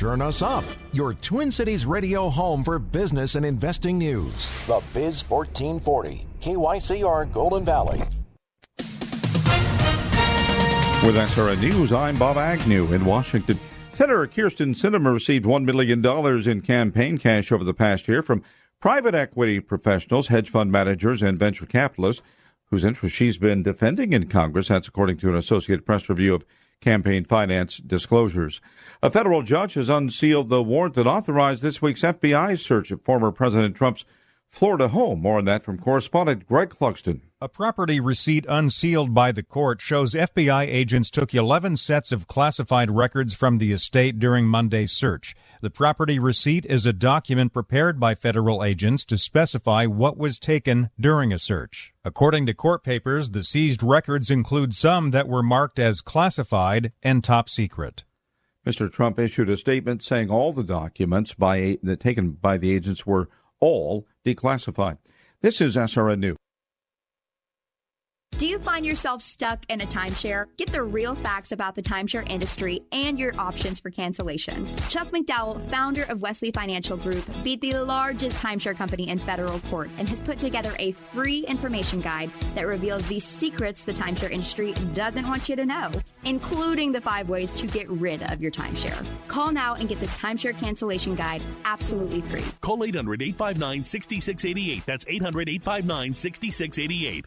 Turn us up. Your Twin Cities radio home for business and investing news. The Biz 1440, KYCR Golden Valley. With SRN News, I'm Bob Agnew in Washington. Senator Kyrsten Sinema received $1 million in campaign cash over the past year from private equity professionals, hedge fund managers, and venture capitalists whose interests she's been defending in Congress. That's according to an Associated Press review of campaign finance disclosures. A federal judge has unsealed the warrant that authorized this week's FBI search of former President Trump's Florida home. More on that from correspondent Greg Clugston. A property receipt unsealed by the court shows FBI agents took 11 sets of classified records from the estate during Monday's search. The property receipt is a document prepared by federal agents to specify what was taken during a search. According to court papers, the seized records include some that were marked as classified and top secret. Mr. Trump issued a statement saying all the documents by, taken by the agents were all declassified. This is SRN News. Do you find yourself stuck in a timeshare? Get the real facts about the timeshare industry and your options for cancellation. Chuck McDowell, founder of Wesley Financial Group, beat the largest timeshare company in federal court and has put together a free information guide that reveals the secrets the timeshare industry doesn't want you to know, including the five ways to get rid of your timeshare. Call now and get this timeshare cancellation guide absolutely free. Call 800 859 6688. That's 800 859 6688.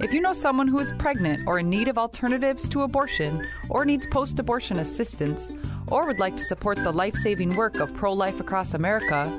If you know someone who is pregnant or in need of alternatives to abortion or needs post abortion assistance, or would like to support the life saving work of Pro Life Across America,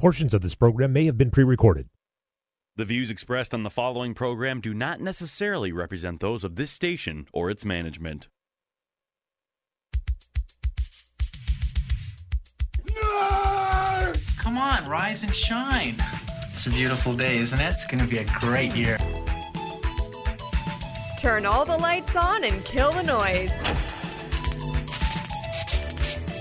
Portions of this program may have been pre recorded. The views expressed on the following program do not necessarily represent those of this station or its management. Come on, rise and shine. It's a beautiful day, isn't it? It's going to be a great year. Turn all the lights on and kill the noise.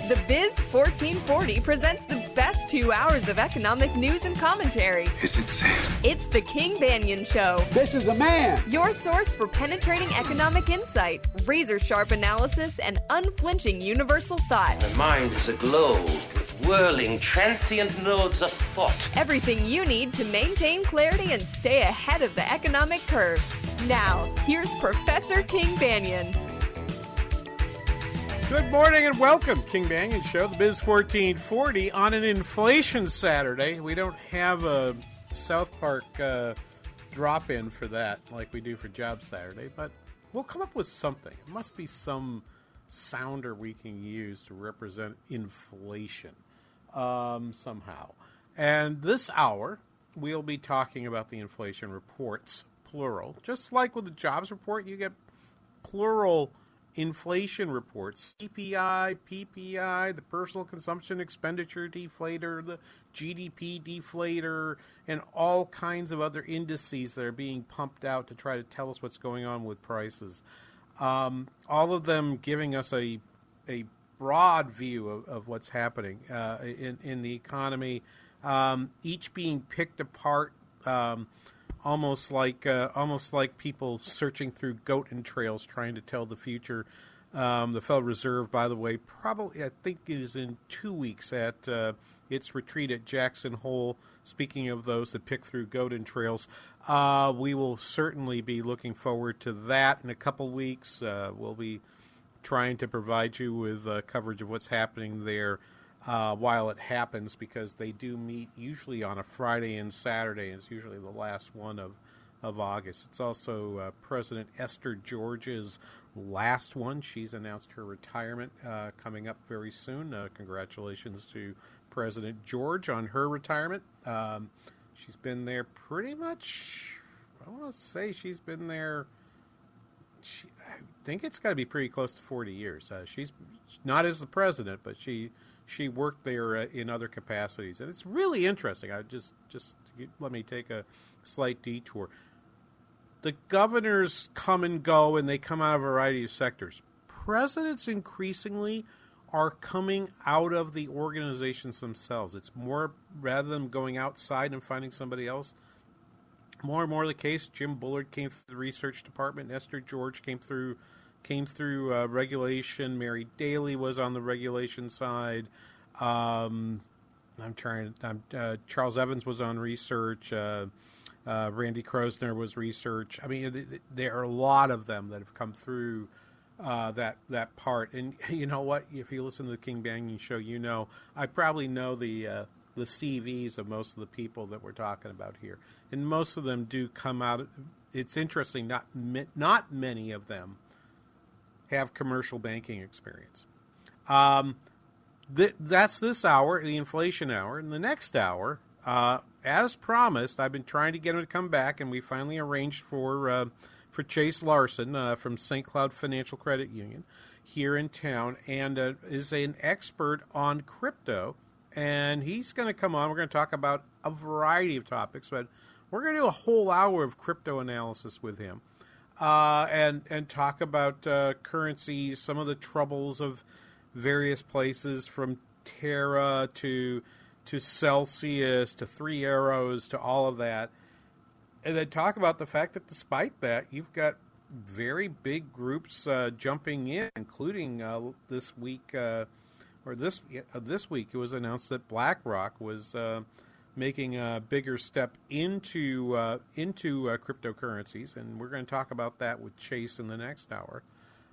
The Biz 1440 presents the best two hours of economic news and commentary. Is it safe? It's the King Banaian Show. This is a man. Your source for penetrating economic insight, razor sharp analysis, and unflinching universal thought. The mind is a globe with whirling, transient nodes of thought. Everything you need to maintain clarity and stay ahead of the economic curve. Now, here's Professor King Banaian. Good morning and welcome, King Banaian Show, the Biz 1440 on an inflation Saturday. We don't have a South Park uh, drop in for that like we do for Job Saturday, but we'll come up with something. It must be some sounder we can use to represent inflation um, somehow. And this hour, we'll be talking about the inflation reports, plural. Just like with the jobs report, you get plural inflation reports CPI, PPI, the personal consumption expenditure deflator, the GDP deflator, and all kinds of other indices that are being pumped out to try to tell us what's going on with prices. Um, all of them giving us a, a broad view of, of what's happening uh, in, in the economy, um, each being picked apart. Um, almost like uh, almost like people searching through goat entrails trying to tell the future. Um, the Federal Reserve, by the way, probably I think is in two weeks at uh, its retreat at Jackson Hole. Speaking of those that pick through goat entrails, uh, we will certainly be looking forward to that in a couple weeks. Uh, we'll be trying to provide you with uh, coverage of what's happening there uh, while it happens because they do meet usually on a Friday and Saturday. And it's usually the last one of, of August. It's also uh, President Esther George's last one. She's announced her retirement uh, coming up very soon. Uh, congratulations to President George on her retirement. Um, she's been there pretty much, I want to say she's been there. She, I think it's got to be pretty close to 40 years. Uh, she's not as the president, but she she worked there uh, in other capacities, and it's really interesting. I just just let me take a slight detour. The governors come and go, and they come out of a variety of sectors. Presidents increasingly are coming out of the organizations themselves. It's more rather than going outside and finding somebody else. More and more the case. Jim Bullard came through the research department. Esther George came through came through uh, regulation. Mary Daly was on the regulation side. Um, I'm trying. I'm, uh, Charles Evans was on research. Uh, uh Randy Kroszner was research. I mean, th- th- there are a lot of them that have come through uh, that that part. And you know what? If you listen to the King Banaian show, you know I probably know the uh, the CVs of most of the people that we're talking about here, and most of them do come out. It's interesting. Not not many of them have commercial banking experience. Um, th- that's this hour, the inflation hour. In the next hour, uh, as promised, I've been trying to get him to come back, and we finally arranged for uh, for Chase Larson uh, from St. Cloud Financial Credit Union here in town, and uh, is an expert on crypto. And he's going to come on. We're going to talk about a variety of topics, but we're going to do a whole hour of crypto analysis with him uh, and and talk about uh, currencies, some of the troubles of various places from Terra to to Celsius to Three Arrows to all of that, and then talk about the fact that despite that, you've got very big groups uh, jumping in, including uh, this week uh, or this uh, this week it was announced that BlackRock was making a bigger step into uh, into uh, cryptocurrencies, and we're going to talk about that with Chase in the next hour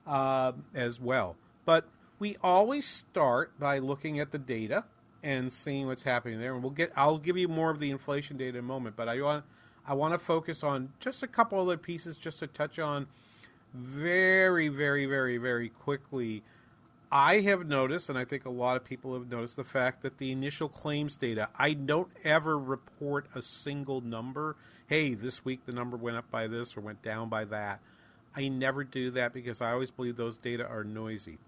uh, as well. But we always start by looking at the data and seeing what's happening there, and we'll get. I'll give you more of the inflation data in a moment, but I want I want to focus on just a couple other pieces, just to touch on very, very, very, very quickly I have noticed, and I think a lot of people have noticed, the fact that the initial claims data, I don't ever report a single number. Hey, this week the number went up by this or went down by that. I never do that because I always believe those data are noisy.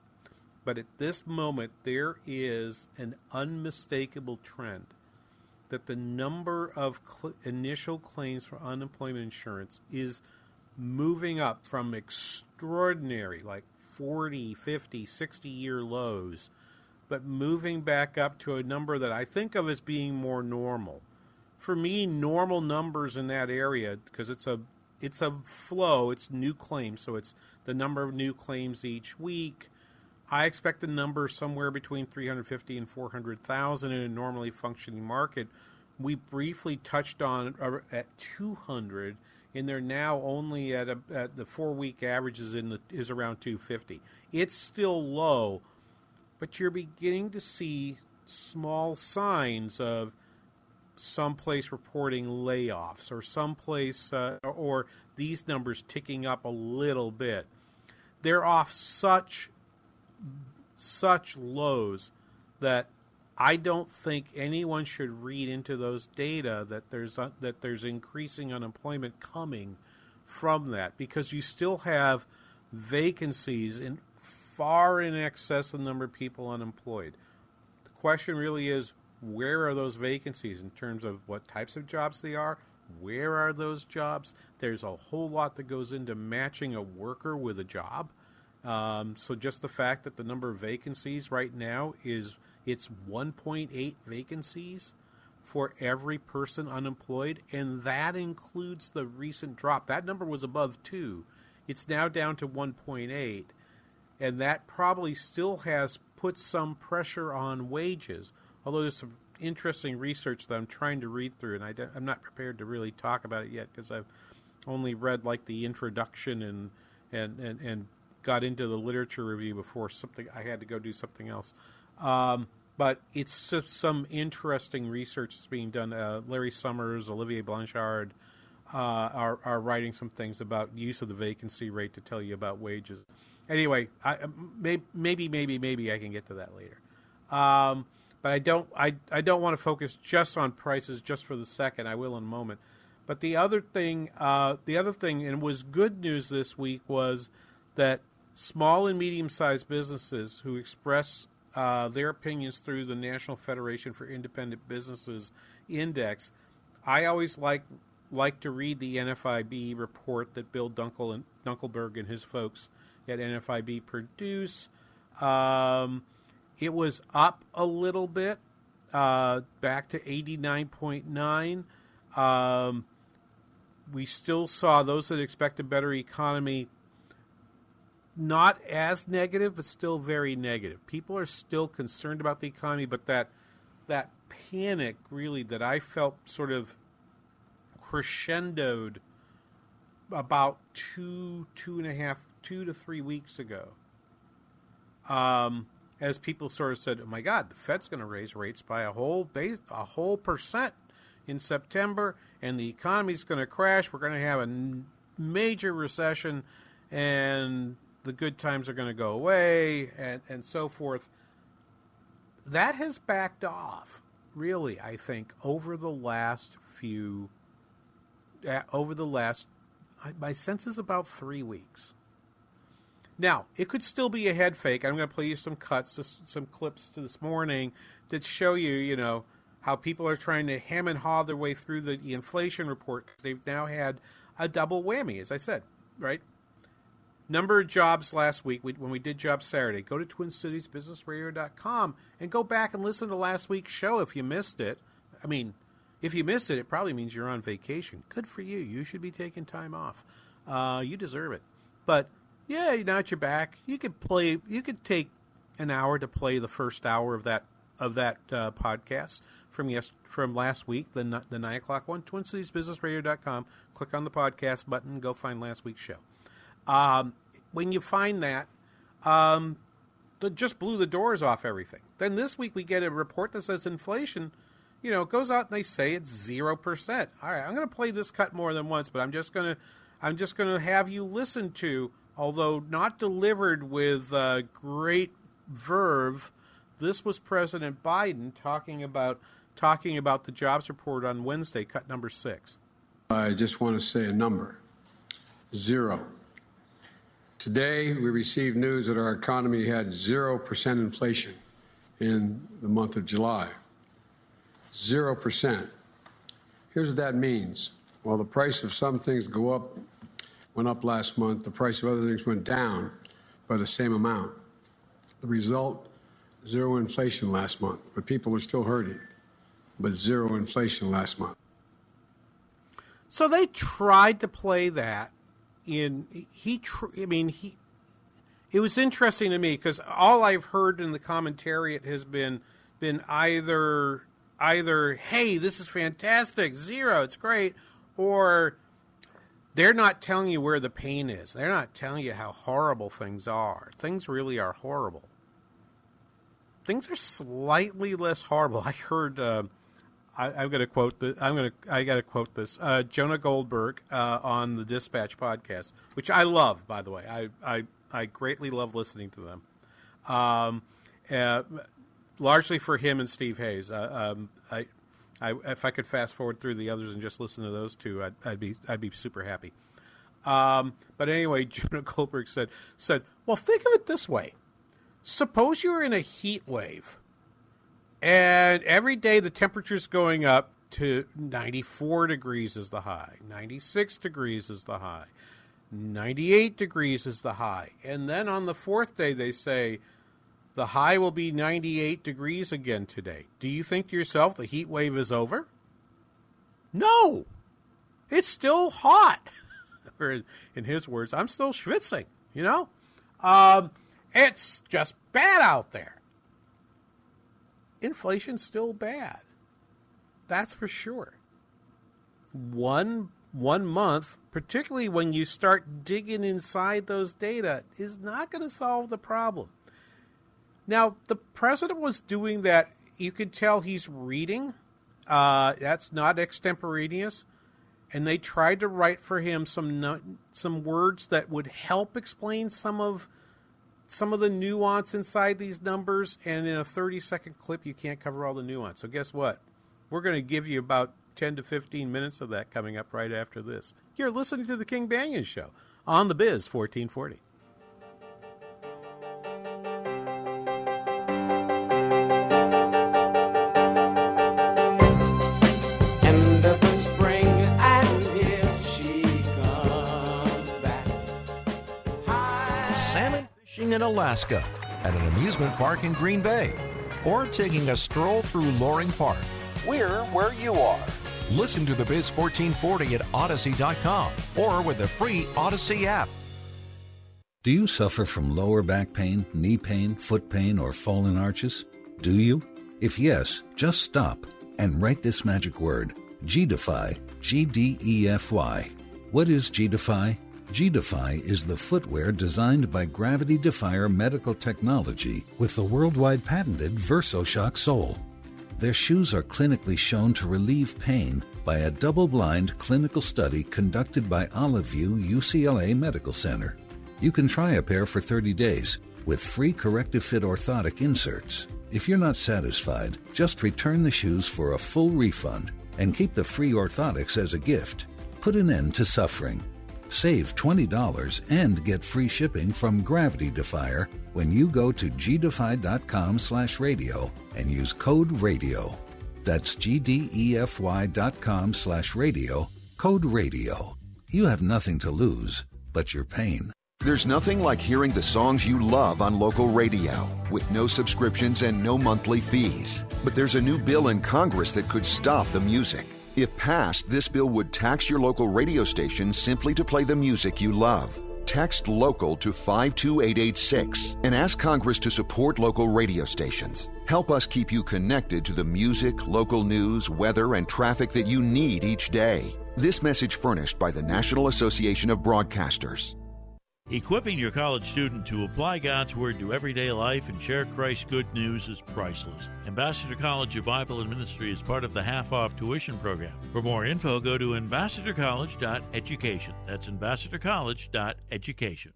But at this moment, there is an unmistakable trend that the number of cl- initial claims for unemployment insurance is moving up from extraordinary, like 40, 50, 60 year lows, but moving back up to a number that I think of as being more normal. For me, normal numbers in that area, because it's a it's a flow, it's new claims, so it's the number of new claims each week. I expect a number somewhere between 350 and 400,000 in a normally functioning market. We briefly touched on uh, at 200 and they're now only at, a, at the four week averages in the is around 250. It's still low, but you're beginning to see small signs of someplace reporting layoffs or someplace uh, or these numbers ticking up a little bit. They're off such such lows that I don't think anyone should read into those data that there's that there's increasing unemployment coming from that because you still have vacancies in far in excess of the number of people unemployed. The question really is where are those vacancies in terms of what types of jobs they are? Where are those jobs? There's a whole lot that goes into matching a worker with a job. Um, so just the fact that the number of vacancies right now is it's 1.8 vacancies for every person unemployed, and that includes the recent drop. That number was above two. It's now down to 1.8, and that probably still has put some pressure on wages. Although there's some interesting research that I'm trying to read through, and I am not prepared to really talk about it yet because I've only read like the introduction and and and, and got into the literature review before something I had to go do something else. Um, but it's some interesting research that's being done. Uh, Larry Summers, Olivier Blanchard uh, are, are writing some things about use of the vacancy rate to tell you about wages. Anyway, I, maybe, maybe, maybe, maybe I can get to that later. Um, but I don't, I, I don't want to focus just on prices just for the second. I will in a moment. But the other thing, uh, the other thing, and was good news this week was that small and medium-sized businesses who express uh, their opinions through the National Federation for Independent Businesses Index. I always like like to read the NFIB report that Bill Dunkel and Dunkelberg and his folks at NFIB produce. Um, it was up a little bit, uh, back to 89.9. Um, we still saw those that expect a better economy not as negative, but still very negative. People are still concerned about the economy, but that that panic really that I felt sort of crescendoed about two, two and a half, two to three weeks ago. Um, as people sort of said, "Oh my God, the Fed's going to raise rates by a whole base, a whole percent in September, and the economy's going to crash. We're going to have a major recession, and the good times are going to go away and, and so forth. That has backed off, really, I think, over the last few, uh, over the last, my sense is about three weeks. Now, it could still be a head fake. I'm going to play you some cuts, some clips to this morning that show you, you know, how people are trying to hem and haw their way through the inflation report. They've now had a double whammy, as I said, right? Number of jobs last week we, when we did Job Saturday. Go to TwinCitiesBusinessRadio.com and go back and listen to last week's show if you missed it. I mean, if you missed it, it probably means you're on vacation. Good for you. You should be taking time off. Uh, you deserve it. But yeah, now that you're back, you could play. You could take an hour to play the first hour of that of that uh, podcast from yes from last week, the the nine o'clock one. TwinCitiesBusinessRadio.com. Click on the podcast button. Go find last week's show. Um, when you find that, um, that just blew the doors off everything. Then this week we get a report that says inflation, you know, it goes out and they say it's zero percent. All right, I'm going to play this cut more than once, but I'm just going to, I'm just going to have you listen to, although not delivered with uh, great verve. This was President Biden talking about talking about the jobs report on Wednesday, cut number six. I just want to say a number: zero. Today, we received news that our economy had 0% inflation in the month of July. 0%. Here's what that means. While the price of some things go up, went up last month, the price of other things went down by the same amount. The result, zero inflation last month, but people are still hurting, but zero inflation last month. So they tried to play that in he tr- I mean he it was interesting to me because all I've heard in the commentary has been been either either hey this is fantastic zero it's great or they're not telling you where the pain is. They're not telling you how horrible things are. Things really are horrible. Things are slightly less horrible. I heard uh, I, am going to quote the. I'm going to. I got to quote this. Uh, Jonah Goldberg uh, on the Dispatch podcast, which I love, by the way. I I, I greatly love listening to them. Um, uh, largely for him and Steve Hayes. Uh, um, I, I, if I could fast forward through the others and just listen to those two, I'd, I'd be I'd be super happy. Um, but anyway, Jonah Goldberg said said, "Well, think of it this way: suppose you're in a heat wave, and every day the temperature's going up to 94 degrees is the high, 96 degrees is the high, 98 degrees is the high, and then on the fourth day they say." The high will be 98 degrees again today. Do you think to yourself the heat wave is over? No. It's still hot. or in his words, I'm still schwitzing, you know? Um, it's just bad out there. Inflation's still bad. That's for sure. One one month, particularly when you start digging inside those data, is not going to solve the problem. Now, the president was doing that. You could tell he's reading. Uh, that's not extemporaneous. And they tried to write for him some some words that would help explain some of some of the nuance inside these numbers. And in a 30 second clip, you can't cover all the nuance. So guess what? We're going to give you about 10 to 15 minutes of that coming up right after this. You're listening to the King Banaian Show on the Biz 1440. In Alaska, at an amusement park in Green Bay, or taking a stroll through Loring Park. We're where you are. Listen to the Biz 1440 at Odyssey.com or with the free Odyssey app. Do you suffer from lower back pain, knee pain, foot pain, or fallen arches? Do you? If yes, just stop and write this magic word G-Defy, G D E F Y. What is G-Defy? G-Defy is the footwear designed by Gravity Defier Medical Technology with the worldwide patented VersoShock sole. Their shoes are clinically shown to relieve pain by a double blind clinical study conducted by OliveView UCLA Medical Center. You can try a pair for 30 days with free corrective fit orthotic inserts. If you're not satisfied, just return the shoes for a full refund and keep the free orthotics as a gift. Put an end to suffering Save $20 and get free shipping from Gravity Defier when you go to gdefy.com slash radio and use code RADIO. That's gdefy.com slash radio, code RADIO. You have nothing to lose but your pain. There's nothing like hearing the songs you love on local radio with no subscriptions and no monthly fees. But there's a new bill in Congress that could stop the music. If passed, this bill would tax your local radio station simply to play the music you love. Text local to 52886 and ask Congress to support local radio stations. Help us keep you connected to the music, local news, weather, and traffic that you need each day. This message furnished by the National Association of Broadcasters. Equipping your college student to apply God's Word to everyday life and share Christ's good news is priceless. Ambassador College of Bible and Ministry is part of the half off tuition program. For more info, go to ambassadorcollege.education. That's ambassadorcollege.education.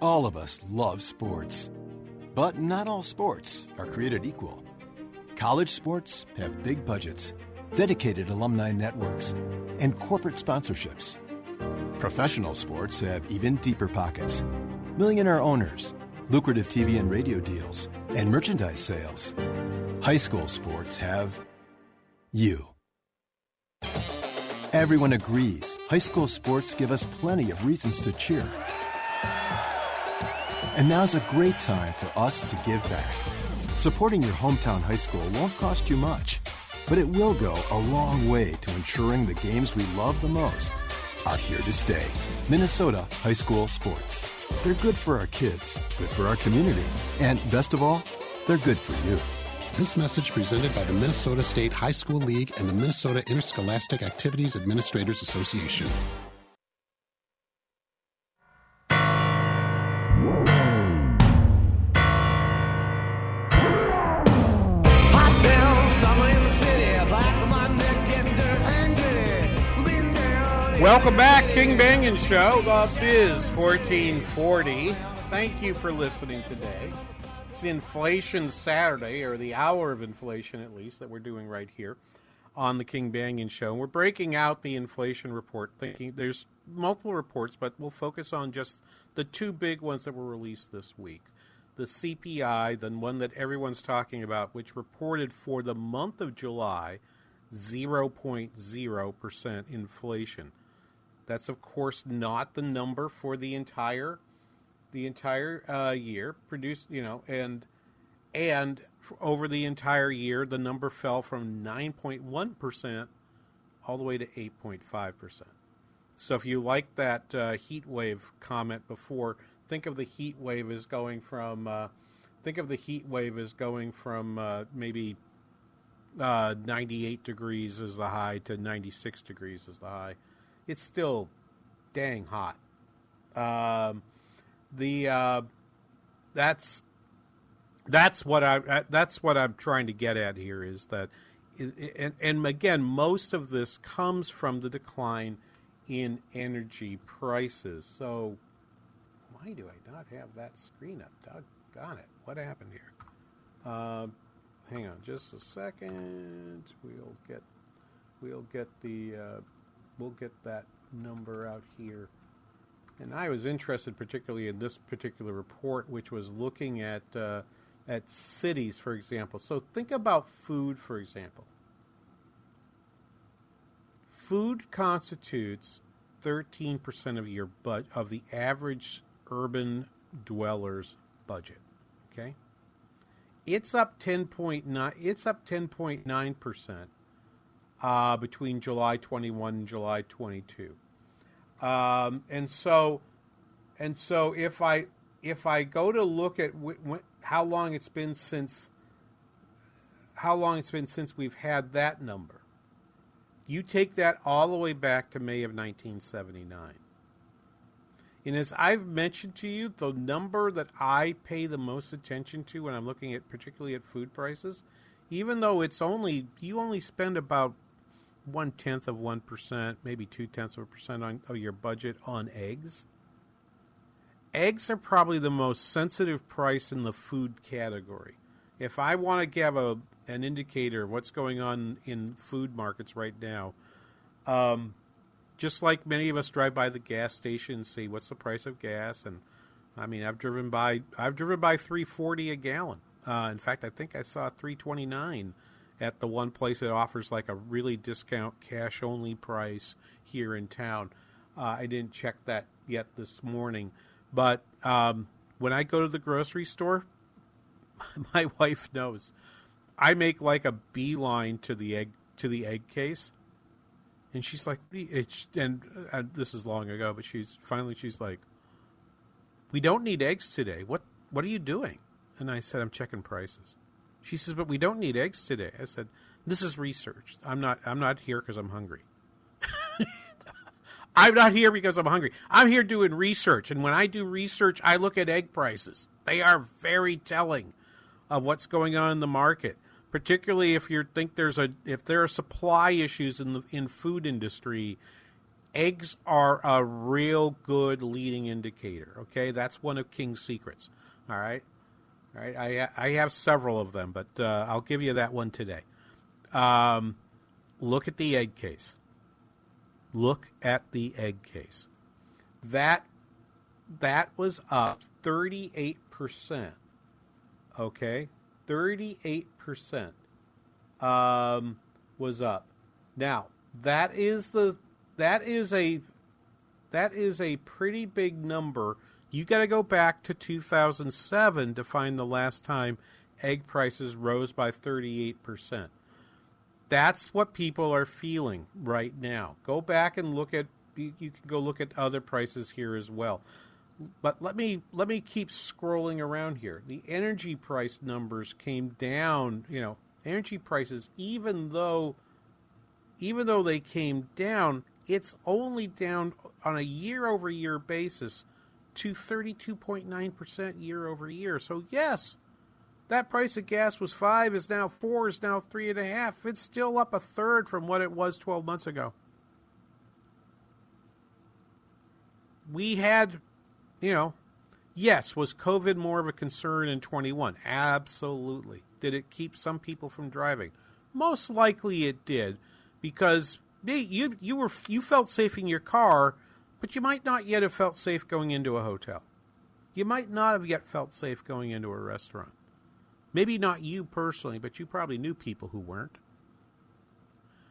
All of us love sports, but not all sports are created equal. College sports have big budgets, dedicated alumni networks, and corporate sponsorships. Professional sports have even deeper pockets. Millionaire owners, lucrative TV and radio deals, and merchandise sales. High school sports have you. Everyone agrees high school sports give us plenty of reasons to cheer. And now's a great time for us to give back. Supporting your hometown high school won't cost you much, but it will go a long way to ensuring the games we love the most are here to stay. Minnesota High School Sports. They're good for our kids, good for our community, and best of all, they're good for you. This message presented by the Minnesota State High School League and the Minnesota Interscholastic Activities Administrators Association. Welcome back, King Banaian Show, the Biz 1440. Thank you for listening today. It's Inflation Saturday, or the hour of inflation at least, that we're doing right here on the King Banaian Show. We're breaking out the inflation report. Thinking there's multiple reports, but we'll focus on just the two big ones that were released this week. The CPI, the one that everyone's talking about, which reported for the month of July 0.0% inflation. That's of course not the number for the entire the entire uh, year produced, you know, and and over the entire year the number fell from 9.1% all the way to 8.5%. So if you like that uh, heat wave comment before, think of the heat wave as going from uh, think of the heat wave as going from uh, maybe uh, 98 degrees is the high to 96 degrees is the high. It's still dang hot. Um, the uh, that's that's what I that's what I'm trying to get at here is that, and, and again, most of this comes from the decline in energy prices. So, why do I not have that screen up? Doggone it! What happened here? Uh, hang on, just a second. We'll get we'll get the uh, we'll get that number out here. And I was interested particularly in this particular report, which was looking at uh, at cities, for example. So think about food, for example. Food constitutes 13% of your but of the average urban dweller's budget. Okay? It's up 10.9 it's up 10.9% uh, between July 21 and July 22. Um, and so and so if I if I go to look at w- w- how long it's been since how long it's been since we've had that number. You take that all the way back to May of 1979. And as I've mentioned to you, the number that I pay the most attention to when I'm looking at particularly at food prices, even though it's only you only spend about one tenth of one percent, maybe two tenths of a percent on of your budget on eggs eggs are probably the most sensitive price in the food category. If I want to give a an indicator of what's going on in food markets right now, um, just like many of us drive by the gas station and see what's the price of gas, and I mean I've driven by I've driven by three forty a gallon. Uh, in fact, I think I saw three twenty nine at the one place that offers like a really discount cash only price here in town. Uh, I didn't check that yet this morning. But um, when I go to the grocery store, my wife knows I make like a beeline to the egg to the egg case, and she's like, it's, and, and this is long ago, but she's finally she's like, we don't need eggs today. What what are you doing? And I said, I'm checking prices. She says, but we don't need eggs today. I said, this is research. I'm not I'm not here because I'm hungry. I'm not here because I'm hungry. I'm here doing research. And when I do research, I look at egg prices. They are very telling of what's going on in the market, particularly if you think there's a if there are supply issues in the in food industry. Eggs are a real good leading indicator. Okay, that's one of King's secrets. All right, right. I I have several of them, but uh, I'll give you that one today. Um, look at the egg case look at the egg case. That that was up 38%. Okay? 38% um, was up. Now, that is the that is a that is a pretty big number. You got to go back to 2007 to find the last time egg prices rose by 38%. That's what people are feeling right now. Go back and look at you, can go look at other prices here as well. But let me let me keep scrolling around here. The energy price numbers came down, you know, energy prices even though even though they came down, it's only down on a year over year basis to 32.9% year over year. So, yes, that price of gas was five, is now four, is now three and a half. It's still up a third from what it was 12 months ago. We had, you know, yes, was COVID more of a concern in 21? Absolutely. Did it keep some people from driving? Most likely it did, because you you were you felt safe in your car, but you might not yet have felt safe going into a hotel. You might not have yet felt safe going into a restaurant. Maybe not you personally, but you probably knew people who weren't.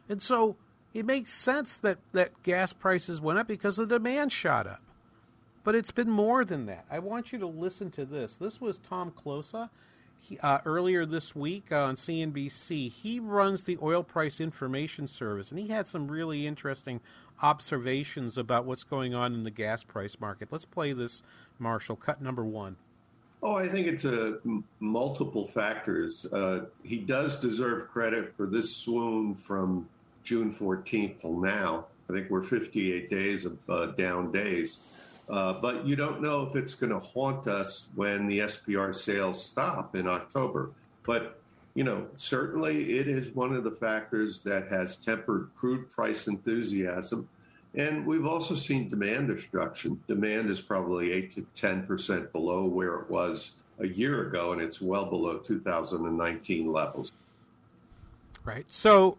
And so it makes sense that, that gas prices went up because the demand shot up. But it's been more than that. I want you to listen to this. This was Tom Kloza he, uh, earlier this week on CNBC. He runs the Oil Price Information Service, and he had some really interesting observations about what's going on in the gas price market. Let's play this, Marshall. Cut number one. Oh, I think it's a m- multiple factors. Uh, he does deserve credit for this swoon from June 14th till now. I think we're 58 days of uh, down days. Uh, but you don't know if it's going to haunt us when the SPR sales stop in October. But, you know, certainly it is one of the factors that has tempered crude price enthusiasm. And we've also seen demand destruction. Demand is probably 8 to 10% below where it was a year ago, and it's well below 2019 levels. Right. So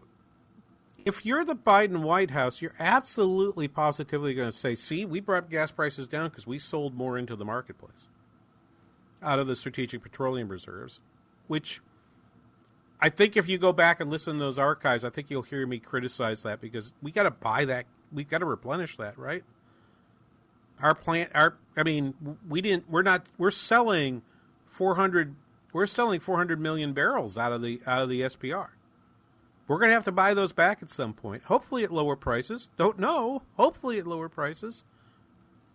if you're the Biden White House, you're absolutely positively going to say, see, we brought gas prices down because we sold more into the marketplace out of the strategic petroleum reserves, which I think if you go back and listen to those archives, I think you'll hear me criticize that because we got to buy that, we got to replenish that, right? Our plant, our, I mean, we didn't, we're not, we're selling 400, we're selling 400 million barrels out of the, out of the SPR we're going to have to buy those back at some point. Hopefully at lower prices. Don't know. Hopefully at lower prices.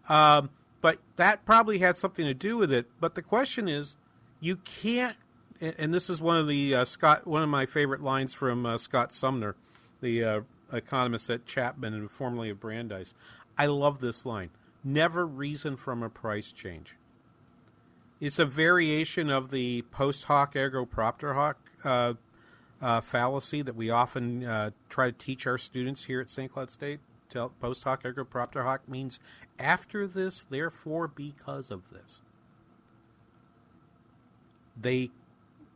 Um, but that probably had something to do with it. But the question is, you can't. And this is one of the uh, Scott, one of my favorite lines from uh, Scott Sumner, the uh, economist at Chapman and formerly of Brandeis. I love this line: "Never reason from a price change." It's a variation of the post hoc ergo propter hoc uh, uh, fallacy that we often uh, try to teach our students here at St. Cloud State. Post hoc ergo propter hoc means after this, therefore because of this. They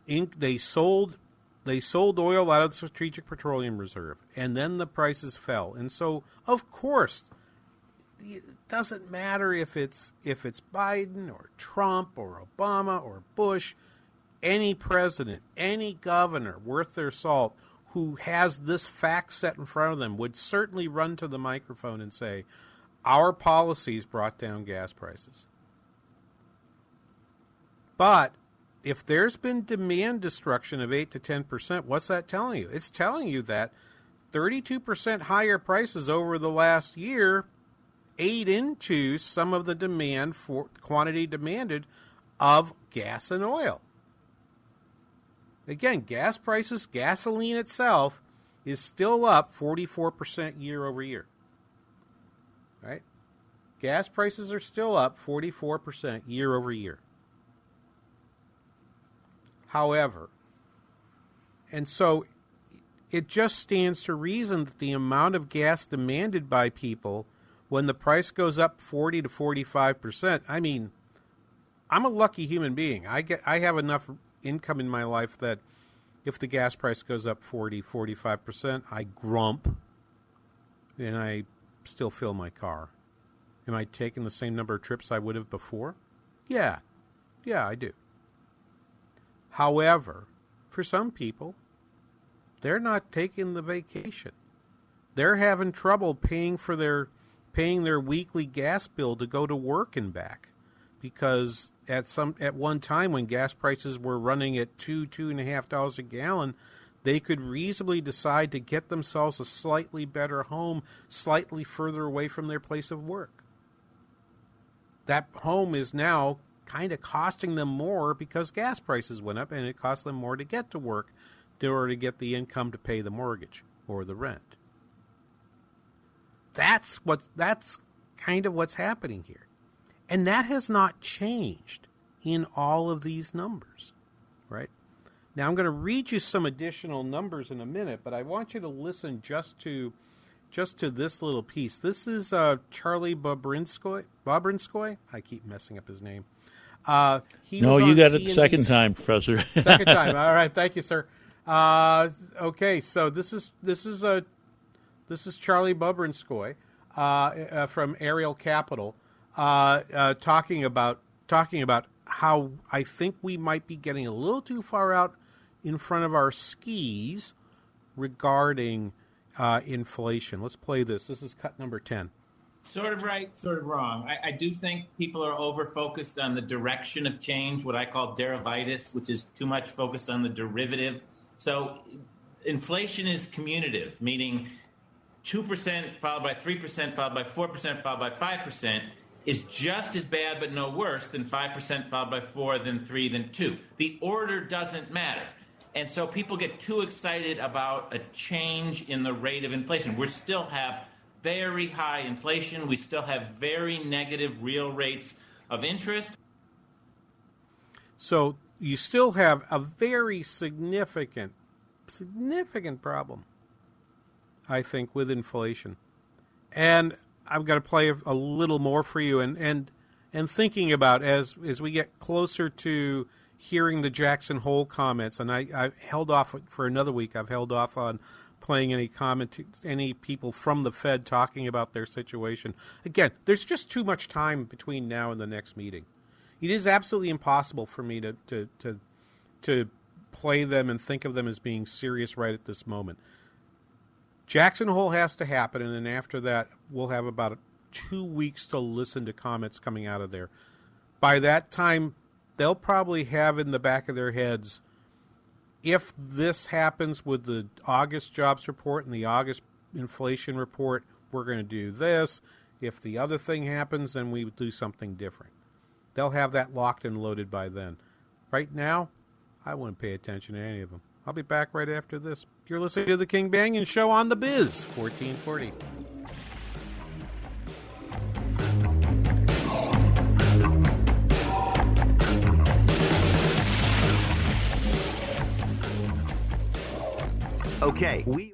they sold they sold oil out of the strategic petroleum reserve, and then the prices fell. And so, of course, it doesn't matter if it's if it's Biden or Trump or Obama or Bush any president, any governor worth their salt who has this fact set in front of them would certainly run to the microphone and say, Our policies brought down gas prices. But if there's been demand destruction of 8 to 10%, what's that telling you? It's telling you that 32% higher prices over the last year ate into some of the demand for quantity demanded of gas and oil. Again, gas prices, gasoline itself is still up 44% year over year. Right? Gas prices are still up 44% year over year. However, and so it just stands to reason that the amount of gas demanded by people when the price goes up 40 to 45%, I mean, I'm a lucky human being. I get I have enough income in my life that if the gas price goes up 40, 45%, I grump and I still fill my car. Am I taking the same number of trips I would have before? Yeah. Yeah, I do. However, for some people, they're not taking the vacation. They're having trouble paying for their paying their weekly gas bill to go to work and back because at some at one time when gas prices were running at two two and a half dollars a gallon they could reasonably decide to get themselves a slightly better home slightly further away from their place of work that home is now kind of costing them more because gas prices went up and it costs them more to get to work in order to get the income to pay the mortgage or the rent that's what that's kind of what's happening here and that has not changed in all of these numbers, right? Now I'm going to read you some additional numbers in a minute, but I want you to listen just to just to this little piece. This is uh, Charlie Bobrinskoy. Bobrinskoy. I keep messing up his name. Uh, no, you got CNBC. it the second time, Professor. second time. All right. Thank you, sir. Uh, okay, so this is this is a this is Charlie Bubrinskoy uh, uh, from Ariel Capital uh, uh, talking about talking about how I think we might be getting a little too far out in front of our skis regarding uh, inflation. Let's play this. This is cut number ten. Sort of right, sort of wrong. I, I, do think people are over focused on the direction of change, what I call derivitis, which is too much focused on the derivative. So inflation is commutative, meaning 2% followed by 3% followed by 4% followed by 5% is just as bad but no worse than 5% followed by 4 then 3 then 2. The order doesn't matter. And so people get too excited about a change in the rate of inflation. We still have very high inflation. We still have very negative real rates of interest. So you still have a very significant, significant problem, I think, with inflation. And I've got to play a little more for you and, and, and thinking about as, as we get closer to hearing the Jackson Hole comments, and I, I held off for another week. I've held off on playing any comment, any people from the Fed talking about their situation. Again, there's just too much time between now and the next meeting. It is absolutely impossible for me to to to, to play them and think of them as being serious right at this moment. Jackson Hole has to happen, and then after that, we'll have about two weeks to listen to comments coming out of there. By that time, they'll probably have in the back of their heads if this happens with the August jobs report and the August inflation report, we're going to do this. If the other thing happens, then we do something different. They'll have that locked and loaded by then. Right now, I wouldn't pay attention to any of them. I'll be back right after this. You're listening to the King Banaian Show on the Biz, 1440. Okay, we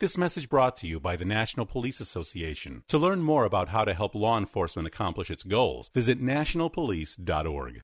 This message brought to you by the National Police Association. To learn more about how to help law enforcement accomplish its goals, visit nationalpolice.org.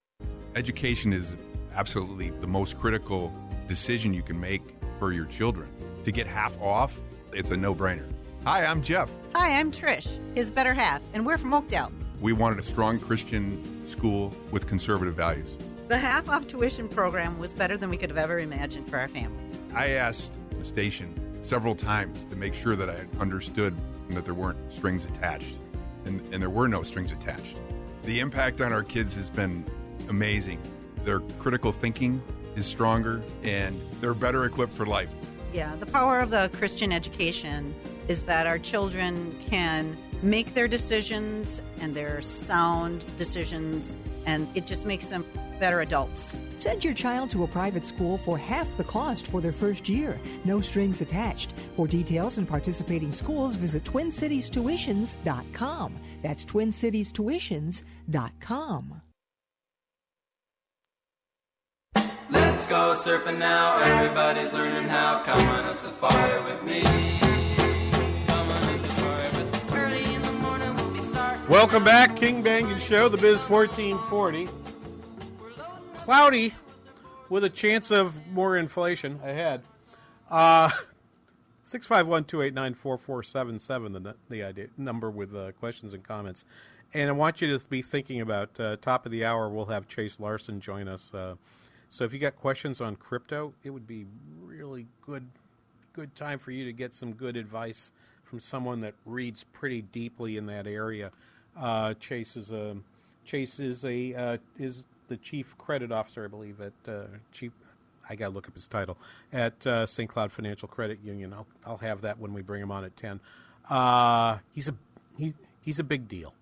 Education is absolutely the most critical decision you can make for your children. To get half off, it's a no brainer. Hi, I'm Jeff. Hi, I'm Trish, his better half, and we're from Oakdale. We wanted a strong Christian school with conservative values. The half off tuition program was better than we could have ever imagined for our family. I asked the station several times to make sure that I understood that there weren't strings attached. And, and there were no strings attached. The impact on our kids has been amazing. Their critical thinking is stronger and they're better equipped for life. Yeah, the power of the Christian education is that our children can make their decisions and their sound decisions, and it just makes them better adults. Send your child to a private school for half the cost for their first year. No strings attached. For details and participating schools, visit TwinCitiesTuitions.com. That's TwinCitiesTuitions.com. Let's go surfing now. Everybody's learning how. Come on a safari with me. Come on a safari with me. Early in the morning we'll be starting. Welcome back, King Banaian Show, the Biz 1440. Cloudy with a chance of more inflation ahead. Uh, 651-289-4477, the, the idea, number with uh, questions and comments. And I want you to be thinking about, uh, top of the hour, we'll have Chase Larson join us. Uh, so if you got questions on crypto, it would be really good good time for you to get some good advice from someone that reads pretty deeply in that area. Uh, Chase is a Chase is a uh, is the chief credit officer, I believe, at uh, chief. I got to look up his title at uh, St. Cloud Financial Credit Union. I'll I'll have that when we bring him on at ten. Uh, he's a he, he's a big deal.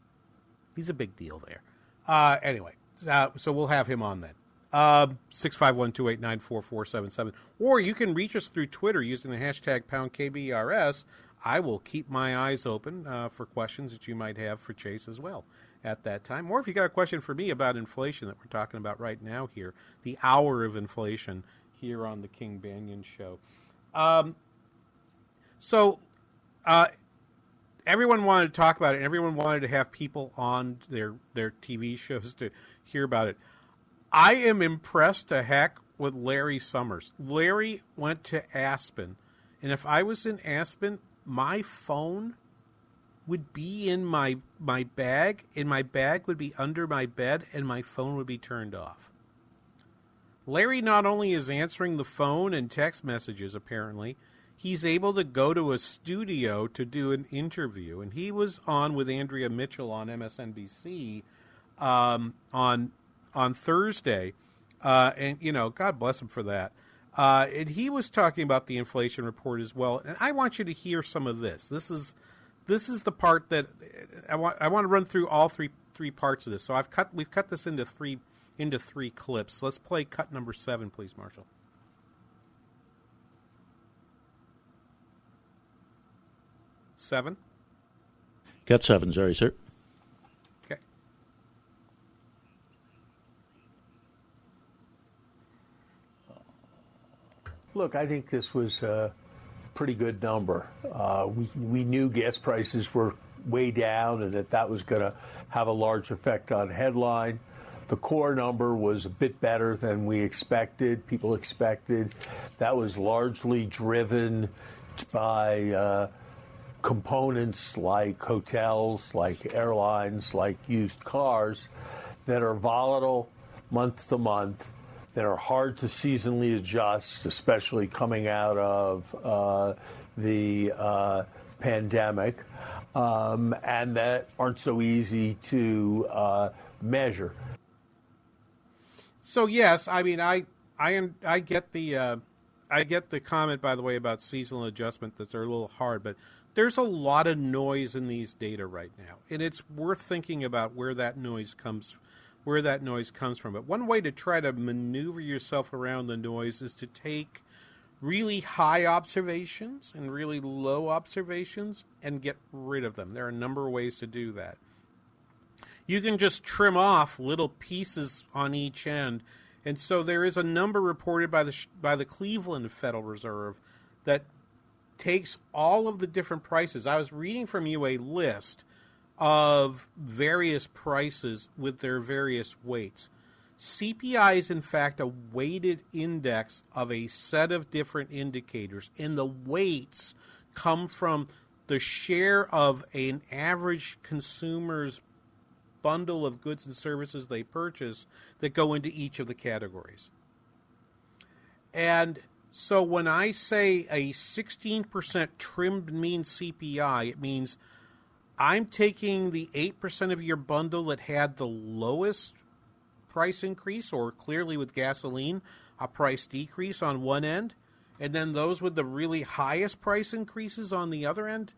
He's a big deal there. Uh, anyway, uh, so we'll have him on then. Um, six five one two eight nine four four seven seven, or you can reach us through Twitter using the hashtag pound KBRS. I will keep my eyes open uh, for questions that you might have for Chase as well at that time. Or if you got a question for me about inflation that we're talking about right now here, the hour of inflation here on the King Banaian Show. Um, so, uh, everyone wanted to talk about it. Everyone wanted to have people on their their TV shows to hear about it. I am impressed to heck with Larry Summers. Larry went to Aspen, and if I was in Aspen, my phone would be in my my bag, and my bag would be under my bed, and my phone would be turned off. Larry not only is answering the phone and text messages, apparently, he's able to go to a studio to do an interview. And he was on with Andrea Mitchell on MSNBC um, on on Thursday, uh, and you know, God bless him for that. Uh, and he was talking about the inflation report as well. And I want you to hear some of this. This is this is the part that uh, I want. I want to run through all three three parts of this. So I've cut we've cut this into three into three clips. Let's play cut number seven, please, Marshall. Seven. Cut seven, sorry, sir. Okay. Look, I think this was a pretty good number. Uh, we, we knew gas prices were way down and that that was going to have a large effect on headline. The core number was a bit better than we expected, people expected. That was largely driven by uh, components like hotels, like airlines, like used cars that are volatile month to month that are hard to seasonally adjust, especially coming out of uh, the uh, pandemic, um, and that aren't so easy to uh, measure. So yes, I mean I I am I get the uh, I get the comment by the way about seasonal adjustment that they're a little hard, but there's a lot of noise in these data right now, and it's worth thinking about where that noise comes where that noise comes from. But one way to try to maneuver yourself around the noise is to take really high observations and really low observations and get rid of them. There are a number of ways to do that. You can just trim off little pieces on each end. And so there is a number reported by the by the Cleveland Federal Reserve that takes all of the different prices. I was reading from you a list of various prices with their various weights. CPI is, in fact, a weighted index of a set of different indicators, and the weights come from the share of an average consumer's bundle of goods and services they purchase that go into each of the categories. And so when I say a 16% trimmed mean CPI, it means I'm taking the 8% of your bundle that had the lowest price increase, or clearly with gasoline, a price decrease on one end, and then those with the really highest price increases on the other end,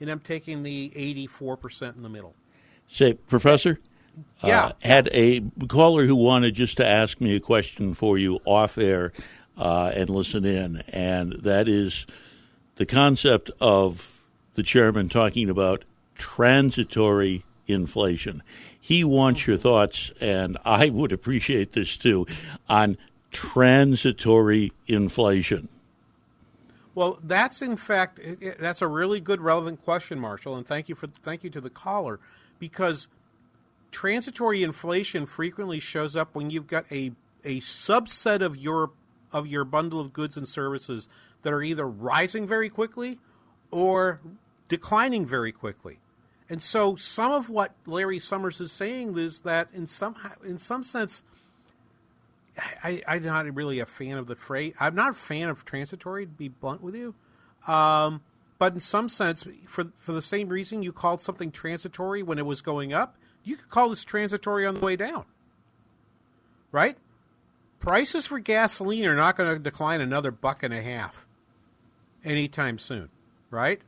and I'm taking the 84% in the middle. Say, Professor? Yeah. Uh, had a caller who wanted just to ask me a question for you off air uh, and listen in, and that is the concept of the chairman talking about transitory inflation. He wants your thoughts, and I would appreciate this too, on transitory inflation. Well, that's in fact that's a really good relevant question, Marshall, and thank you for thank you to the caller because transitory inflation frequently shows up when you've got a a subset of your of your bundle of goods and services that are either rising very quickly or declining very quickly. And so some of what Larry Summers is saying is that in some in some sense I, I'm not really a fan of the phrase. I'm not a fan of transitory, to be blunt with you. Um, but in some sense, for for the same reason you called something transitory when it was going up, you could call this transitory on the way down. Right? Prices for gasoline are not going to decline another buck and a half anytime soon. Right?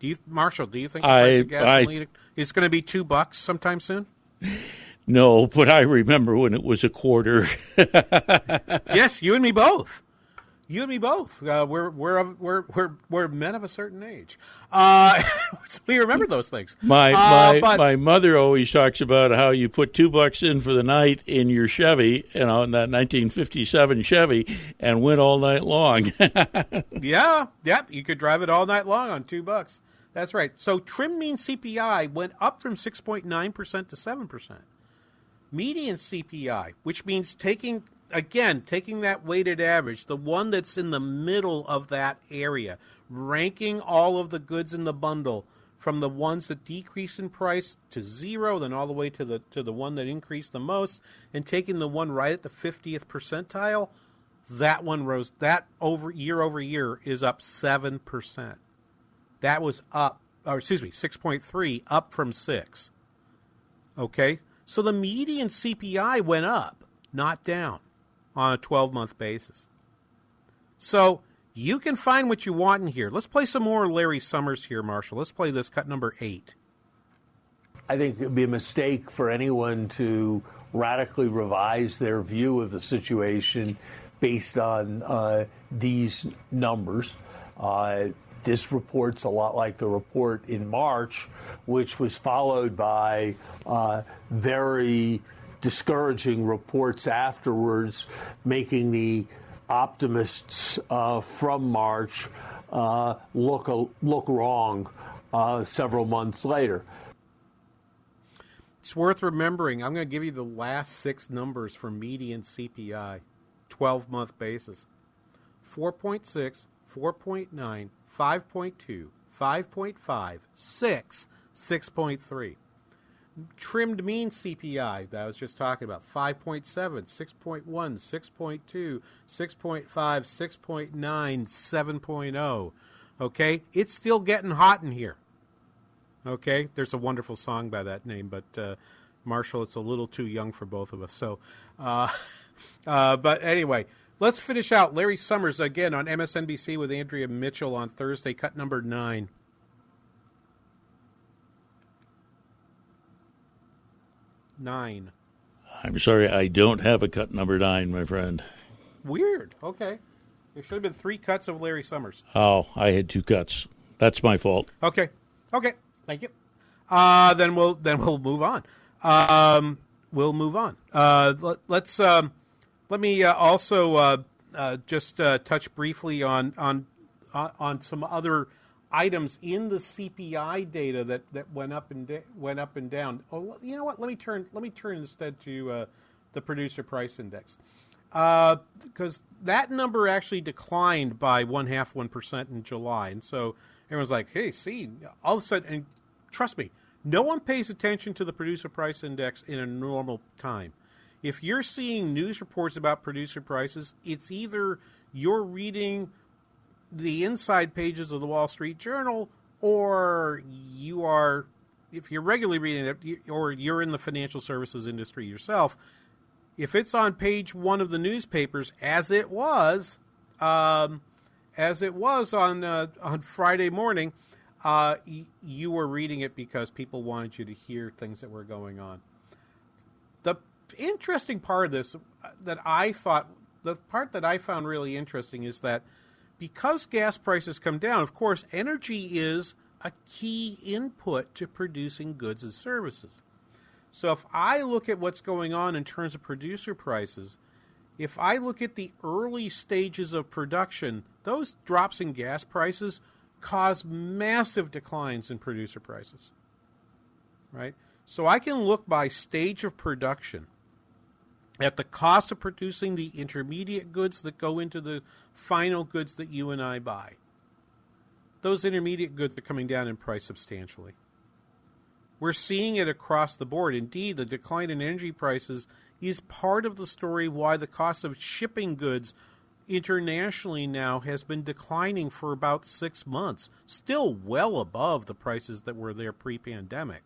Do you, Marshall? Do you think the price I- of gasoline is going to be two bucks sometime soon? No, but I remember when it was a quarter. yes, you and me both. You and me both. Uh, we're we're we're we're we're men of a certain age. Uh, we remember those things. My Uh, my but- my mother always talks about how you put two bucks in for the night in your Chevy, you know, in that 1957 Chevy, and went all night long. yeah, yep. You could drive it all night long on two bucks. That's right. So trim mean CPI went up from six point nine percent to seven percent. Median CPI, which means taking again taking that weighted average, the one that's in the middle of that area, ranking all of the goods in the bundle from the ones that decrease in price to zero, then all the way to the to the one that increased the most, and taking the one right at the fiftieth percentile, that one rose that over year over year is up seven percent. That was up, or excuse me, six point three, up from six. Okay, so the median CPI went up, not down, on a twelve month basis. So you can find what you want in here. Let's play some more Larry Summers here, Marshall. Let's play this cut number eight. I think it would be a mistake for anyone to radically revise their view of the situation based on uh, these numbers. Uh, this report's a lot like the report in March, which was followed by uh, very discouraging reports afterwards, making the optimists uh, from March uh, look look wrong uh, several months later. It's worth remembering. I'm going to give you the last six numbers for median CPI, 12 month basis 4.6, 4.9, 5.2, 5.5, 6, 6.3. Trimmed mean CPI that I was just talking about 5.7, 6.1, 6.2, 6.5, 6.9, 7.0. Okay? It's still getting hot in here. Okay, there's a wonderful song by that name, but uh, Marshall, it's a little too young for both of us. So, uh, uh, but anyway, let's finish out. Larry Summers again on MSNBC with Andrea Mitchell on Thursday, cut number nine. Nine. I'm sorry, I don't have a cut number nine, my friend. Weird. Okay, there should have been three cuts of Larry Summers. Oh, I had two cuts. That's my fault. Okay. Okay. Thank you. Uh, then we'll then we'll move on. Um, we'll move on. Uh, let, let's um, let me uh, also uh, uh, just uh, touch briefly on on on on some other items in the CPI data that, that went up and da- went up and down. Oh, you know what? Let me turn let me turn instead to uh, the producer price index because that number actually declined by one half one percent in July, and so everyone's like, "Hey, see, all of a sudden." And trust me, no one pays attention to the producer price index in a normal time. If you're seeing news reports about producer prices, it's either you're reading the inside pages of the Wall Street Journal, or you are, if you're regularly reading it or you're in the financial services industry yourself. If it's on page one of the newspapers, as it was, um, as it was on uh, on Friday morning, Uh, y- you were reading it because people wanted you to hear things that were going on. Interesting part of this uh, that I thought, the part that I found really interesting is that because gas prices come down, of course, energy is a key input to producing goods and services. So if I look at what's going on in terms of producer prices, if I look at the early stages of production, those drops in gas prices cause massive declines in producer prices. Right? So I can look by stage of production at the cost of producing the intermediate goods that go into the final goods that you and I buy. Those intermediate goods are coming down in price substantially. We're seeing it across the board. Indeed, the decline in energy prices is part of the story why the cost of shipping goods internationally now has been declining for about six months, still well above the prices that were there pre pandemic.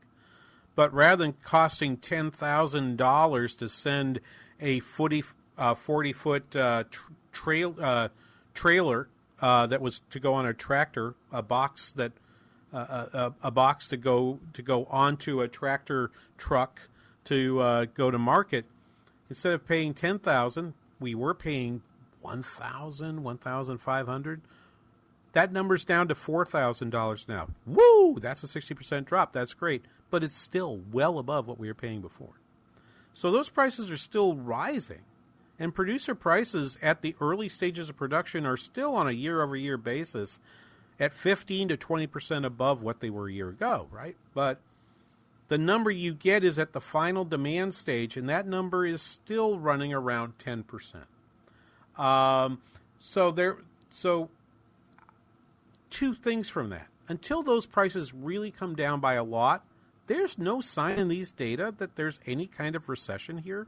But rather than costing $10,000 to send a 40, uh, 40 foot uh, tra- uh, trailer uh, that was to go on a tractor, a box that a, a, box to go to go onto a tractor truck to go to market. Instead of paying ten thousand, we were paying one thousand, one thousand five hundred. That number's down to four thousand dollars now. Woo! That's a sixty percent drop. That's great, but it's still well above what we were paying before. So those prices are still rising. And producer prices at the early stages of production are still on a year over year basis at 15 to 20% above what they were a year ago, right? But the number you get is at the final demand stage, and that number is still running around 10%. Um, so there, so two things from that. Until those prices really come down by a lot, there's no sign in these data that there's any kind of recession here.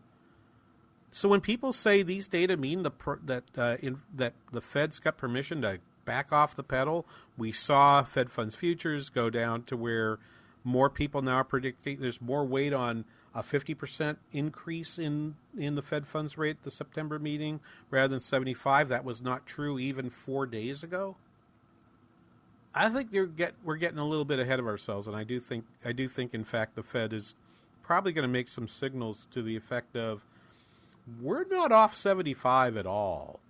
So when people say these data mean the that uh, in, that the Fed's got permission to back off the pedal, we saw Fed funds futures go down to where more people now are predicting there's more weight on a 50% increase in in the Fed funds rate the September meeting rather than 75. That was not true even 4 days ago. I think get we're getting a little bit ahead of ourselves and I do think I do think in fact the Fed is probably going to make some signals to the effect of we're not off 75 at all.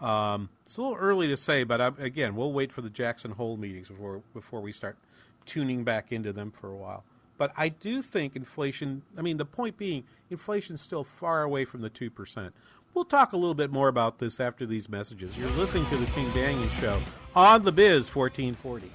Um, it's a little early to say, but I, again, we'll wait for the Jackson Hole meetings before before we start tuning back into them for a while. But I do think inflation. I mean, the point being, inflation's still far away from the two percent. We'll talk a little bit more about this after these messages. You're listening to the King Banaian Show on the Biz 1440.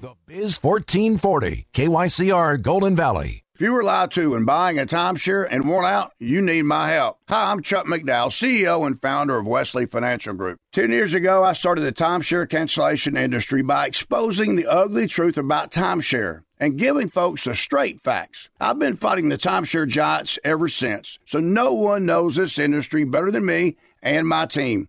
The Biz 1440, KYCR Golden Valley. If you were lied to when buying a timeshare and want out, you need my help. Hi, I'm Chuck McDowell, CEO and founder of Wesley Financial Group. Ten years ago, I started the timeshare cancellation industry by exposing the ugly truth about timeshare and giving folks the straight facts. I've been fighting the timeshare giants ever since, so no one knows this industry better than me and my team.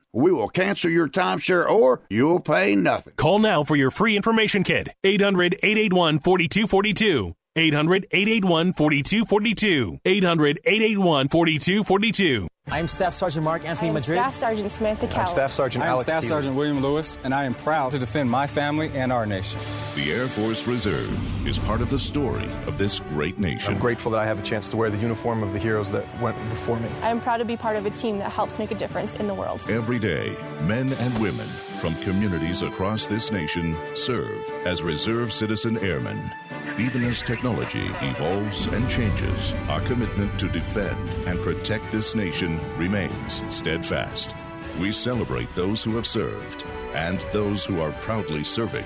we will cancel your timeshare or you'll pay nothing. Call now for your free information kit. 800 881 4242. 800 881 4242. 800 881 4242. I'm Staff Sergeant Mark Anthony I'm Madrid. Staff Sergeant Samantha Keller. I'm Staff Sergeant I'm Alex Staff Keeler. Sergeant William Lewis, and I am proud to defend my family and our nation. The Air Force Reserve is part of the story of this great nation. I'm grateful that I have a chance to wear the uniform of the heroes that went before me. I am proud to be part of a team that helps make a difference in the world. Every day, men and women from communities across this nation serve as reserve citizen airmen. Even as technology evolves and changes, our commitment to defend and protect this nation remains steadfast. We celebrate those who have served and those who are proudly serving.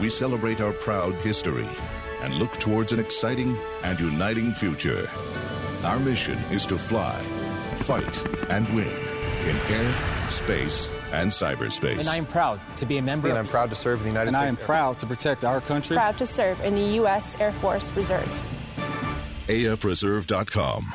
We celebrate our proud history and look towards an exciting and uniting future. Our mission is to fly, fight, and win in air, space, and cyberspace. And I am proud to be a member. And I'm proud to serve in the United and States. And I am proud to protect our country. Proud to serve in the U.S. Air Force Reserve. AFReserve.com.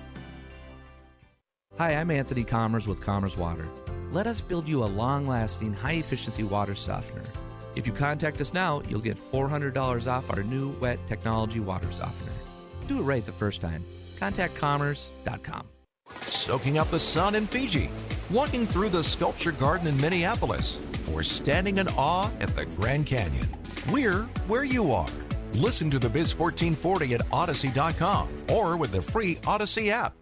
Hi, I'm Anthony Commerce with Commerce Water. Let us build you a long lasting, high efficiency water softener. If you contact us now, you'll get $400 off our new wet technology water softener. Do it right the first time. Contact commerce.com. Soaking up the sun in Fiji, walking through the sculpture garden in Minneapolis, or standing in awe at the Grand Canyon. We're where you are. Listen to the Biz 1440 at Odyssey.com or with the free Odyssey app.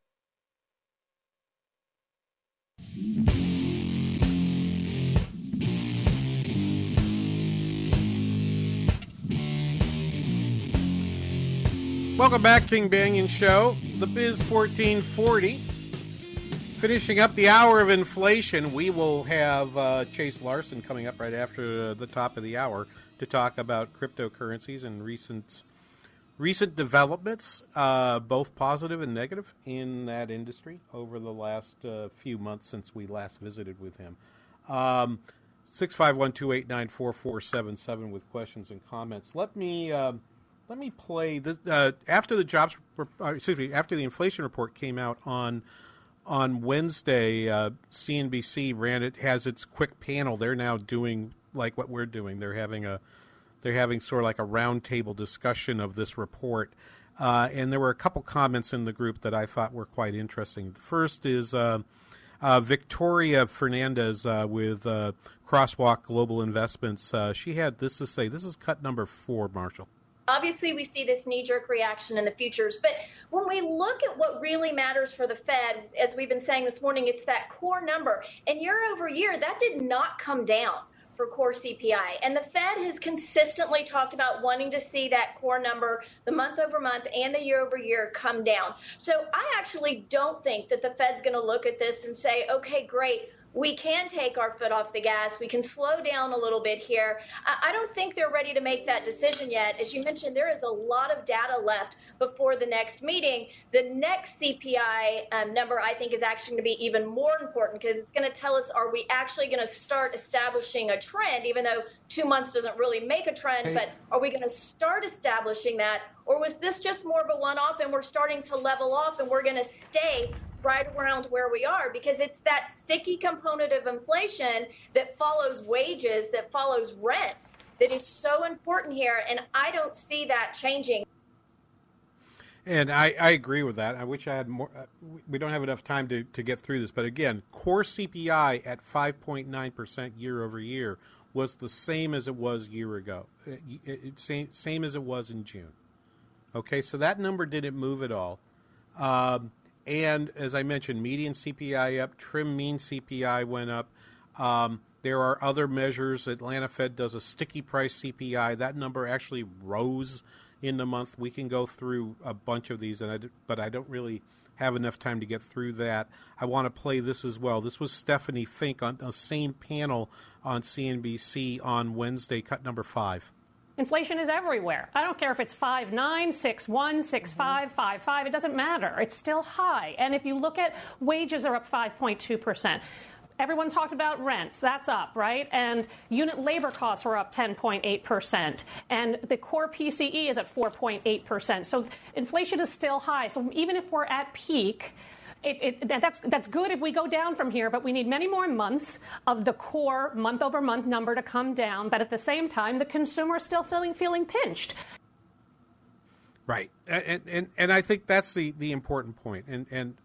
Welcome back, King Banaian Show, the Biz 1440. Finishing up the hour of inflation, we will have uh, Chase Larson coming up right after the top of the hour to talk about cryptocurrencies and recent recent developments, uh, both positive and negative, in that industry over the last uh, few months since we last visited with him. Um, Six five one two eight nine four four seven seven with questions and comments. Let me. Um, let me play this uh, after the jobs uh, excuse me after the inflation report came out on on Wednesday uh, CNBC ran it has its quick panel they're now doing like what we're doing they're having a they're having sort of like a roundtable discussion of this report uh, and there were a couple comments in the group that I thought were quite interesting the first is uh, uh, Victoria Fernandez with Crossmark Global Investments she had this to say this is cut number four Marshall Obviously, we see this knee jerk reaction in the futures. But when we look at what really matters for the Fed, as we've been saying this morning, it's that core number. And year over year, that did not come down for core CPI. And the Fed has consistently talked about wanting to see that core number, the month over month and the year over year, come down. So I actually don't think that the Fed's going to look at this and say, okay, great we can take our foot off the gas. We can slow down a little bit here. I don't think they're ready to make that decision yet. As you mentioned, there is a lot of data left before the next meeting. The next CPI um, number, I think, is actually going to be even more important because it's going to tell us are we actually going to start establishing a trend, even though two months doesn't really make a trend, hey. but are we going to start establishing that? Or was this just more of a one off and we're starting to level off and we're going to stay right around where we are because it's that sticky component of inflation that follows wages, that follows rents, that is so important here. And I don't see that changing. And I, I agree with that. I wish I had more. Uh, we don't have enough time to, to get through this. But again, core CPI at 5.9% year over year was the same as it was year ago, it, it, same, same as it was in June. Okay, so that number didn't move at all. Um, and as I mentioned, median CPI up, trim mean CPI went up. Um, there are other measures. Atlanta Fed does a sticky price CPI. That number actually rose in the month. We can go through a bunch of these, and I, but I don't really have enough time to get through that. I want to play this as well. This was Stephanie Link on the same panel on CNBC on Wednesday, cut number five. Inflation is everywhere. I don't care if it's 5, 9, 6, 1, 6, mm-hmm. 5, 5, 5. It doesn't matter. It's still high. And if you look at wages are up 5.2%. Everyone talked about rents. That's up, right? And unit labor costs are up 10.8%. And the core PCE is at 4.8%. So inflation is still high. So even if we're at peak, it, it, that's, that's good if we go down from here, but we need many more months of the core month over month number to come down. But at the same time, the consumer is still feeling, feeling pinched. Right. And, and, and I think that's the, the important point. And, and,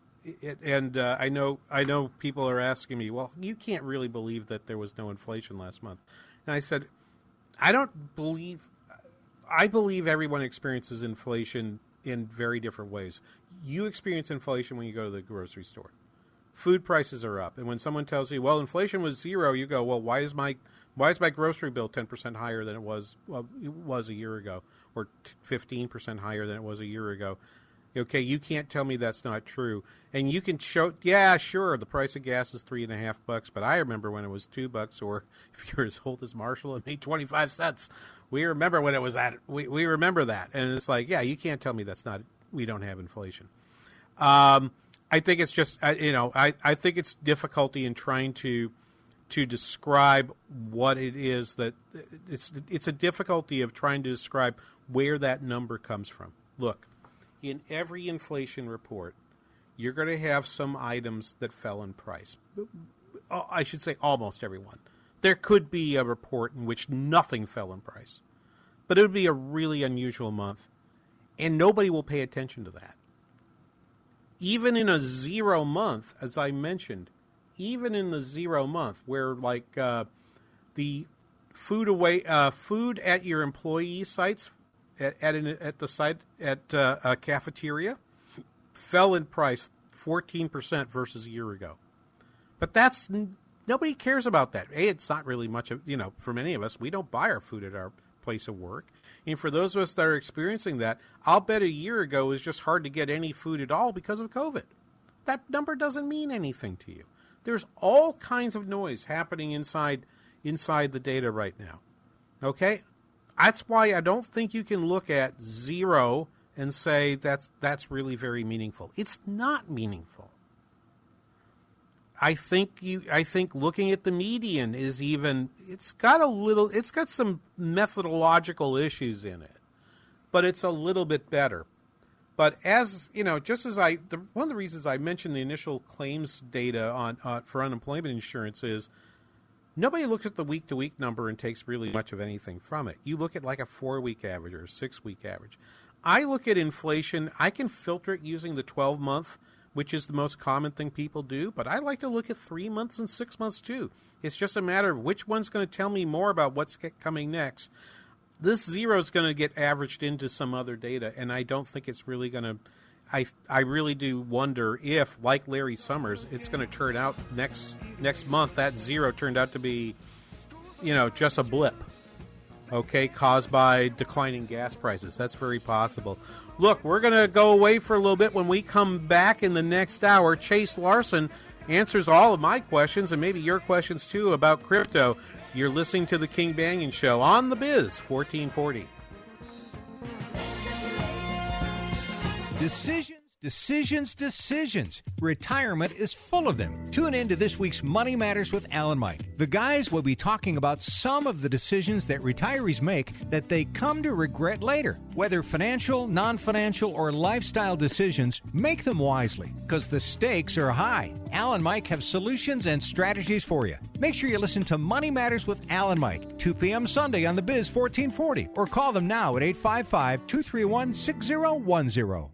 and uh, I know I know people are asking me, well, you can't really believe that there was no inflation last month. And I said, I don't believe. I believe everyone experiences inflation in very different ways. You experience inflation when you go to the grocery store. Food prices are up, and when someone tells you, "Well, inflation was zero, you go, "Well, why is my Why is my grocery bill 10% higher than it was well, it was a year ago or 15% higher than it was a year ago? Okay, you can't tell me that's not true. And you can show, yeah, sure, the price of gas is three and a half bucks, but I remember when it was two bucks, or if you're as old as Marshall, it made 25 cents. We remember when it was at, we, we remember that. And it's like, yeah, you can't tell me that's not, we don't have inflation. Um, I think it's just, you know, I, I think it's difficulty in trying to, to describe what it is that it's it's a difficulty of trying to describe where that number comes from. Look, in every inflation report, you're going to have some items that fell in price. I should say almost everyone. There could be a report in which nothing fell in price, but it would be a really unusual month, and nobody will pay attention to that. Even in a zero month, as I mentioned, even in the zero month, where like uh, the food away uh, food at your employee sites at at, an, at the site at uh, a cafeteria fell in price 14% versus a year ago. But that's nobody cares about that. A, it's not really much of, you know, for many of us, we don't buy our food at our place of work. And for those of us that are experiencing that, I'll bet a year ago it was just hard to get any food at all because of COVID. That number doesn't mean anything to you. There's all kinds of noise happening inside inside the data right now. Okay? That's why I don't think you can look at zero and say that's that's really very meaningful. It's not meaningful. I think you I think looking at the median is even it's got a little it's got some methodological issues in it. But it's a little bit better. But as you know, just as I the, one of the reasons I mentioned the initial claims data on uh, for unemployment insurance is nobody looks at the week to week number and takes really much of anything from it. You look at like a four week average or a six week average. I look at inflation. I can filter it using the twelve month, which is the most common thing people do. But I like to look at three months and six months too. It's just a matter of which one's going to tell me more about what's coming next this zero is going to get averaged into some other data, and I don't think it's really going to. I I really do wonder if, like Larry Summers, it's going to turn out next next month that zero turned out to be, you know, just a blip. Okay, caused by declining gas prices. That's very possible. Look, we're going to go away for a little bit. When we come back in the next hour, Chase Larson answers all of my questions and maybe your questions too about crypto. You're listening to the King Banaian Show on the Biz 1440. Decisions, decisions, decisions. Retirement is full of them. Tune in to this week's Money Matters with Alan Mike. The guys will be talking about some of the decisions that retirees make that they come to regret later. Whether financial, non financial, or lifestyle decisions, make them wisely because the stakes are high. Alan Mike have solutions and strategies for you. Make sure you listen to Money Matters with Alan Mike, 2 p.m. Sunday on the Biz 1440, or call them now at 855 231 6010.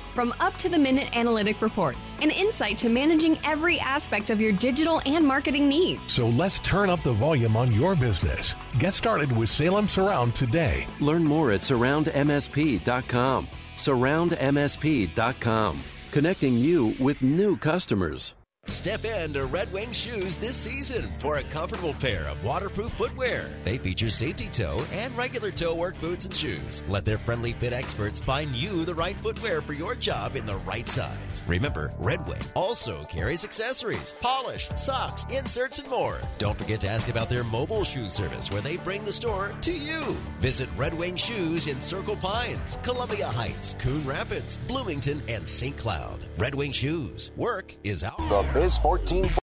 From up to the minute analytic reports and insight to managing every aspect of your digital and marketing needs. So let's turn up the volume on your business. Get started with Salem Surround today. Learn more at surroundmsp.com. Surroundmsp.com. Connecting you with new customers. Step into Red Wing Shoes this season for a comfortable pair of waterproof footwear. They feature safety toe and regular toe work boots and shoes. Let their friendly fit experts find you the right footwear for your job in the right size. Remember, Red Wing also carries accessories, polish, socks, inserts, and more. Don't forget to ask about their mobile shoe service where they bring the store to you. Visit Red Wing Shoes in Circle Pines, Columbia Heights, Coon Rapids, Bloomington, and St. Cloud. Red Wing Shoes. Work is out. Biz 14